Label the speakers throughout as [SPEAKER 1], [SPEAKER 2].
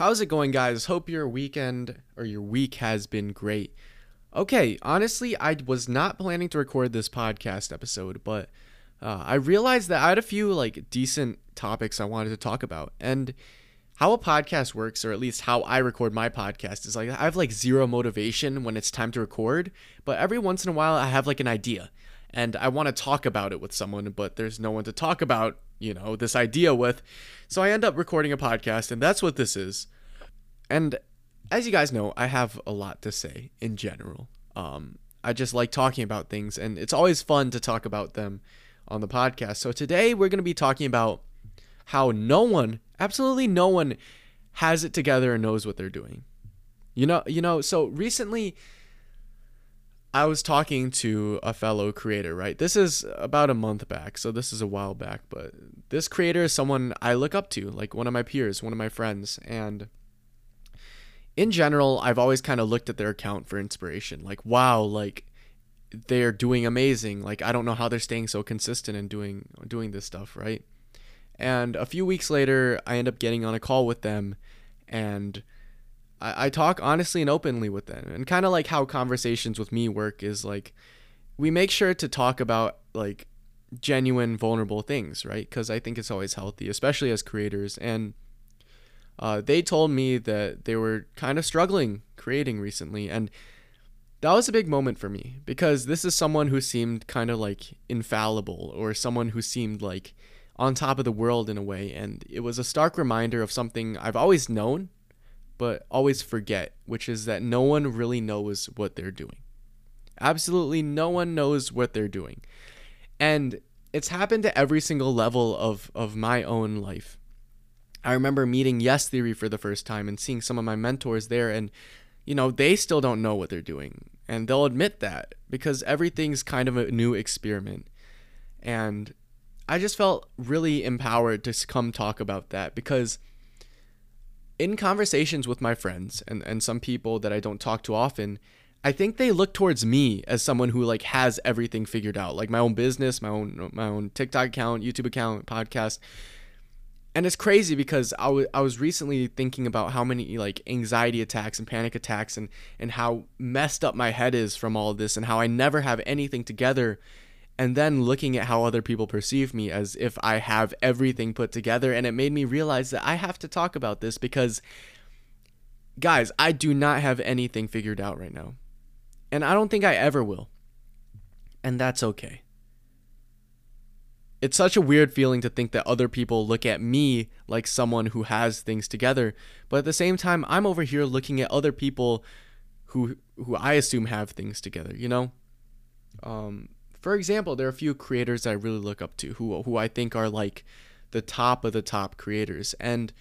[SPEAKER 1] How's it going, guys? Hope your weekend or your week has been great. Okay, honestly, I was not planning to record this podcast episode, but uh, I realized that I had a few like decent topics I wanted to talk about, and how a podcast works, or at least how I record my podcast, is like I have like zero motivation when it's time to record, but every once in a while I have like an idea, and I want to talk about it with someone, but there's no one to talk about, you know, this idea with, so I end up recording a podcast, and that's what this is. And as you guys know, I have a lot to say in general. Um, I just like talking about things, and it's always fun to talk about them on the podcast. So today we're going to be talking about how no one, absolutely no one, has it together and knows what they're doing. You know, you know. So recently, I was talking to a fellow creator. Right, this is about a month back, so this is a while back. But this creator is someone I look up to, like one of my peers, one of my friends, and in general, I've always kind of looked at their account for inspiration. Like, wow, like they're doing amazing. Like I don't know how they're staying so consistent and doing doing this stuff, right? And a few weeks later, I end up getting on a call with them, and I, I talk honestly and openly with them. And kind of like how conversations with me work is like we make sure to talk about like genuine, vulnerable things, right? Because I think it's always healthy, especially as creators. And uh, they told me that they were kind of struggling creating recently, and that was a big moment for me because this is someone who seemed kind of like infallible or someone who seemed like on top of the world in a way, and it was a stark reminder of something I've always known, but always forget, which is that no one really knows what they're doing. Absolutely no one knows what they're doing. And it's happened to every single level of, of my own life. I remember meeting Yes Theory for the first time and seeing some of my mentors there, and you know, they still don't know what they're doing. And they'll admit that because everything's kind of a new experiment. And I just felt really empowered to come talk about that because in conversations with my friends and, and some people that I don't talk to often, I think they look towards me as someone who like has everything figured out, like my own business, my own my own TikTok account, YouTube account, podcast. And it's crazy because I, w- I was recently thinking about how many like anxiety attacks and panic attacks and and how messed up my head is from all of this and how I never have anything together and then looking at how other people perceive me as if I have everything put together and it made me realize that I have to talk about this because guys, I do not have anything figured out right now. And I don't think I ever will. And that's okay it's such a weird feeling to think that other people look at me like someone who has things together but at the same time i'm over here looking at other people who who i assume have things together you know um, for example there are a few creators i really look up to who who i think are like the top of the top creators and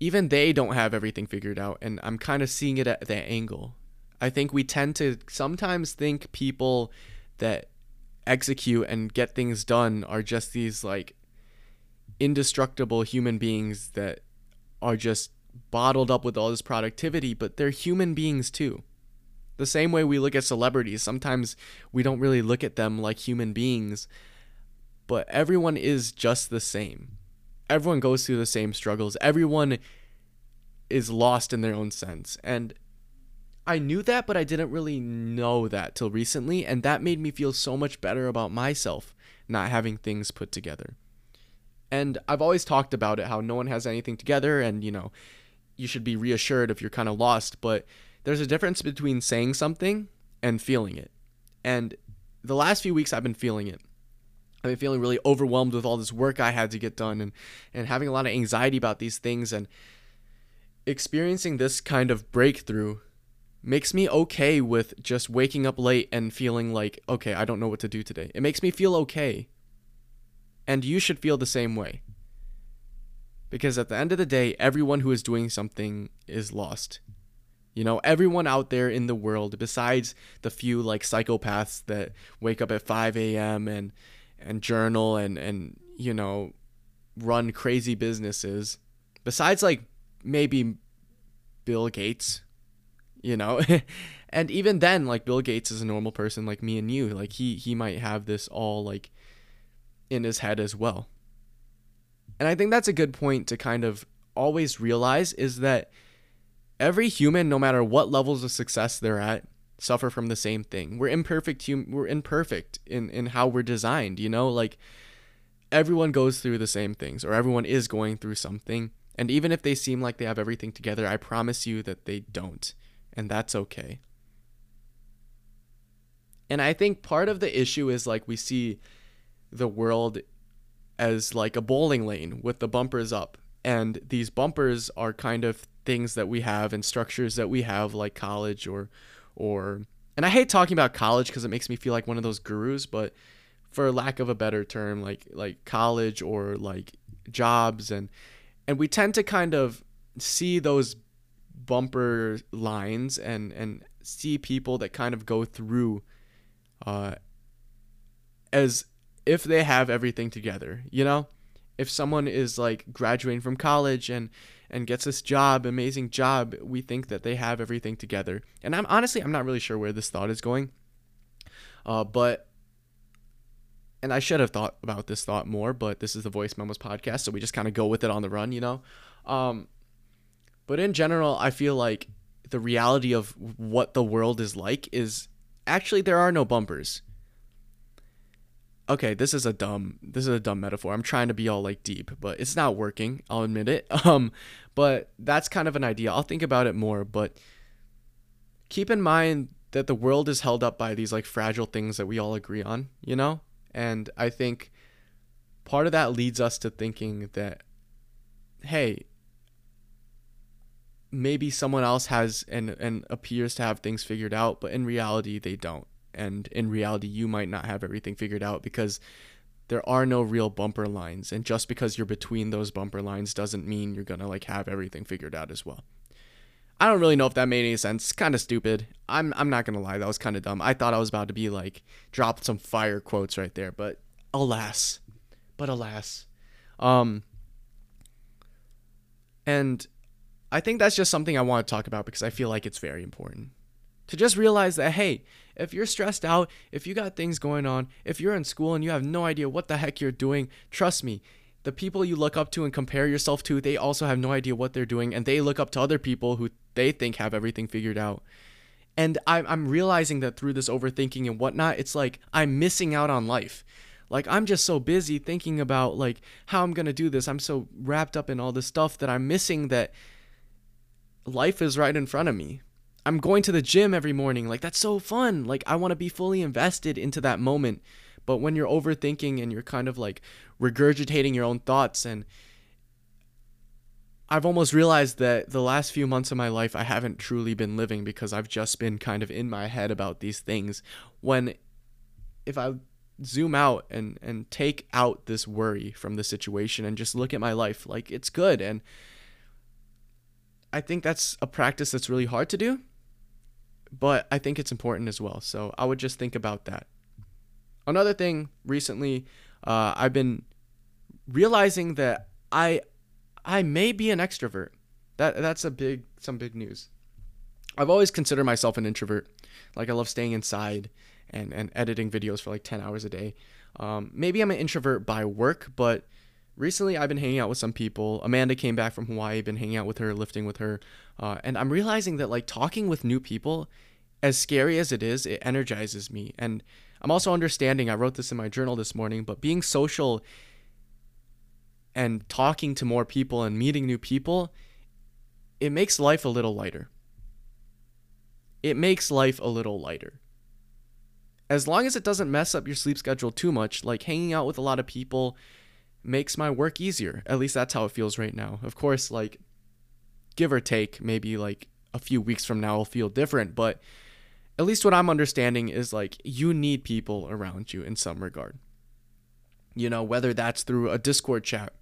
[SPEAKER 1] even they don't have everything figured out and i'm kind of seeing it at that angle i think we tend to sometimes think people that execute and get things done are just these like indestructible human beings that are just bottled up with all this productivity, but they're human beings too. The same way we look at celebrities, sometimes we don't really look at them like human beings, but everyone is just the same. Everyone goes through the same struggles. Everyone is lost in their own sense. And I knew that, but I didn't really know that till recently, and that made me feel so much better about myself not having things put together. And I've always talked about it how no one has anything together, and you know, you should be reassured if you're kind of lost, but there's a difference between saying something and feeling it. And the last few weeks, I've been feeling it. I've been feeling really overwhelmed with all this work I had to get done and, and having a lot of anxiety about these things and experiencing this kind of breakthrough makes me okay with just waking up late and feeling like, okay, I don't know what to do today. It makes me feel okay. And you should feel the same way. Because at the end of the day, everyone who is doing something is lost. You know, everyone out there in the world, besides the few like psychopaths that wake up at 5 a.m. and and journal and and you know run crazy businesses, besides like maybe Bill Gates, you know and even then like bill gates is a normal person like me and you like he he might have this all like in his head as well and i think that's a good point to kind of always realize is that every human, no matter what levels of success they're at, suffer from the same thing. We're imperfect hum- we're imperfect in in how we're designed, you know? Like everyone goes through the same things or everyone is going through something. And even if they seem like they have everything together, I promise you that they don't. And that's okay. And I think part of the issue is like we see the world as like a bowling lane with the bumpers up. And these bumpers are kind of things that we have and structures that we have like college or or and I hate talking about college because it makes me feel like one of those gurus, but for lack of a better term, like like college or like jobs and and we tend to kind of see those bumper lines and and see people that kind of go through uh as if they have everything together, you know? If someone is like graduating from college and and gets this job, amazing job, we think that they have everything together. And I'm honestly I'm not really sure where this thought is going. Uh but and I should have thought about this thought more, but this is the Voice Memos podcast, so we just kind of go with it on the run, you know? Um but in general, I feel like the reality of what the world is like is actually there are no bumpers okay, this is a dumb this is a dumb metaphor. I'm trying to be all like deep, but it's not working. I'll admit it. Um, but that's kind of an idea. I'll think about it more, but keep in mind that the world is held up by these like fragile things that we all agree on, you know? And I think part of that leads us to thinking that hey, maybe someone else has and and appears to have things figured out, but in reality they don't and in reality you might not have everything figured out because there are no real bumper lines and just because you're between those bumper lines doesn't mean you're going to like have everything figured out as well. I don't really know if that made any sense. Kind of stupid. I'm I'm not going to lie. That was kind of dumb. I thought I was about to be like drop some fire quotes right there, but alas. But alas. Um and I think that's just something I want to talk about because I feel like it's very important. To just realize that hey, if you're stressed out, if you got things going on, if you're in school and you have no idea what the heck you're doing, trust me, the people you look up to and compare yourself to, they also have no idea what they're doing and they look up to other people who they think have everything figured out. And I'm, realizing that through this overthinking and whatnot, it's like I'm missing out on life. Like I'm just so busy thinking about like how I'm to do this. I'm so wrapped up in all this stuff that I'm missing that life is right in front of me. I'm going to the gym every morning. Like that's so fun. Like I want to be fully invested into that moment. But when you're overthinking and you're kind of like regurgitating your own thoughts and I've almost realized that the last few months of my life I haven't truly been living because I've just been kind of in my head about these things when if I zoom out and and take out this worry from the situation and just look at my life like it's good and I think that's a practice that's really hard to do but I think it's important as well. So I would just think about that. Another thing recently, uh, I've been realizing that I I may be an extrovert. That that's a big some big news. I've always considered myself an introvert. Like I love staying inside and and editing videos for like 10 hours a day. Um, maybe I'm an introvert by work, but recently I've been hanging out with some people. Amanda came back from Hawaii, been hanging out with her, lifting with her. Uh, and I'm realizing that like talking with new people, as scary as it is, it energizes me. And I'm also understanding, I wrote this in my journal this morning, but being social and talking to more people and meeting new people, it makes life a little lighter. It makes life a little lighter. As long as it doesn't mess up your sleep schedule too much, like hanging out with a lot of people makes my work easier. At least that's how it feels right now. Of course, like give or take, maybe like a few weeks from now will feel different, but at least what I'm understanding is like you need people around you in some regard. You know, whether that's through a Discord chat,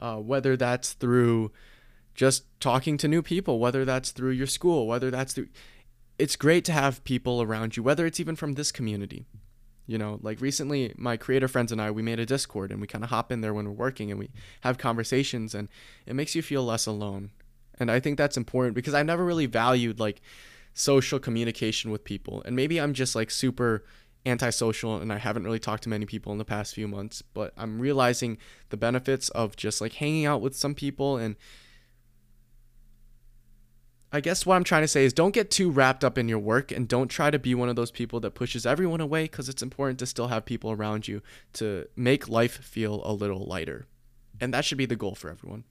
[SPEAKER 1] uh, whether that's through just talking to new people, whether that's through your school, whether that's through. It's great to have people around you, whether it's even from this community. You know, like recently, my creator friends and I, we made a Discord and we kind of hop in there when we're working and we have conversations and it makes you feel less alone. And I think that's important because i've never really valued like social communication with people. And maybe I'm just like super antisocial and I haven't really talked to many people in the past few months, but I'm realizing the benefits of just like hanging out with some people and I guess what I'm trying to say is don't get too wrapped up in your work and don't try to be one of those people that pushes everyone away because it's important to still have people around you to make life feel a little lighter. And that should be the goal for everyone.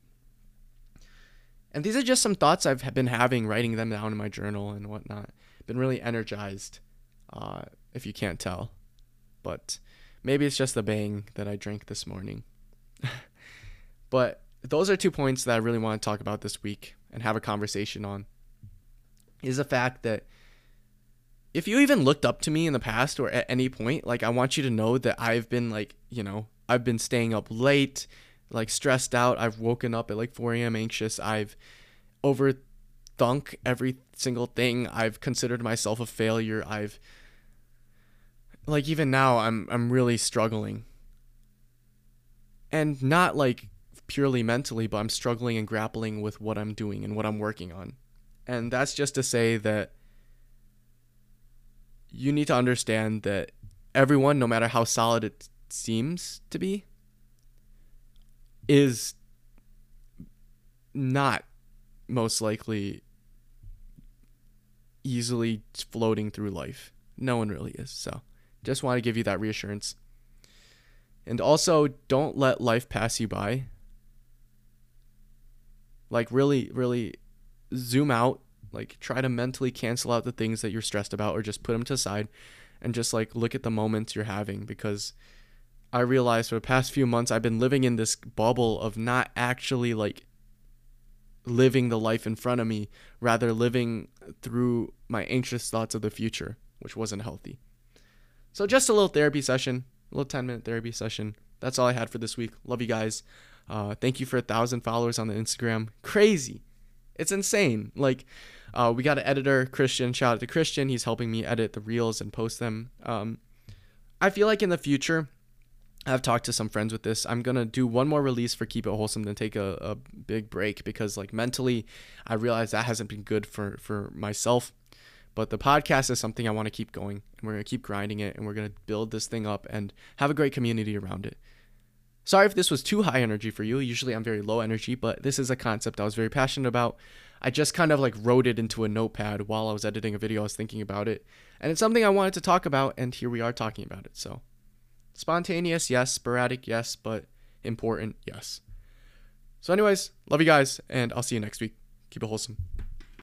[SPEAKER 1] And these are just some thoughts I've been having, writing them down in my journal and whatnot. Been really energized, uh, if you can't tell. But maybe it's just the bang that I drank this morning. but those are two points that I really want to talk about this week and have a conversation on. Is the fact that if you even looked up to me in the past or at any point, like I want you to know that I've been like, you know, I've been staying up late like stressed out. I've woken up at like 4 a.m. anxious. I've overthunk every single thing. I've considered myself a failure. I've like even now I'm I'm really struggling. And not like purely mentally, but I'm struggling and grappling with what I'm doing and what I'm working on. And that's just to say that you need to understand that everyone, no matter how solid it seems to be, is not most likely easily floating through life. No one really is. So, just want to give you that reassurance. And also, don't let life pass you by. Like, really, really zoom out. Like, try to mentally cancel out the things that you're stressed about or just put them to side and just like look at the moments you're having because I realized for the past few months I've been living in this bubble of not actually like living the life in front of me, rather living through my anxious thoughts of the future, which wasn't healthy. So just a little therapy session, a little 10 minute therapy session. That's all I had for this week. Love you guys. Uh, thank you for a thousand followers on the Instagram. Crazy. It's insane. Like, uh, we got an editor, Christian. Shout out to Christian. He's helping me edit the reels and post them. Um, I feel like in the future, I've talked to some friends with this. I'm gonna do one more release for Keep It Wholesome, then take a, a big break because like mentally, I realize that hasn't been good for for myself. But the podcast is something I want to keep going, and we're gonna keep grinding it, and we're gonna build this thing up and have a great community around it. Sorry if this was too high energy for you. Usually I'm very low energy, but this is a concept I was very passionate about. I just kind of like wrote it into a notepad while I was editing a video. I was thinking about it, and it's something I wanted to talk about, and here we are talking about it. So Spontaneous, yes. Sporadic, yes. But important, yes. So, anyways, love you guys, and I'll see you next week. Keep it wholesome.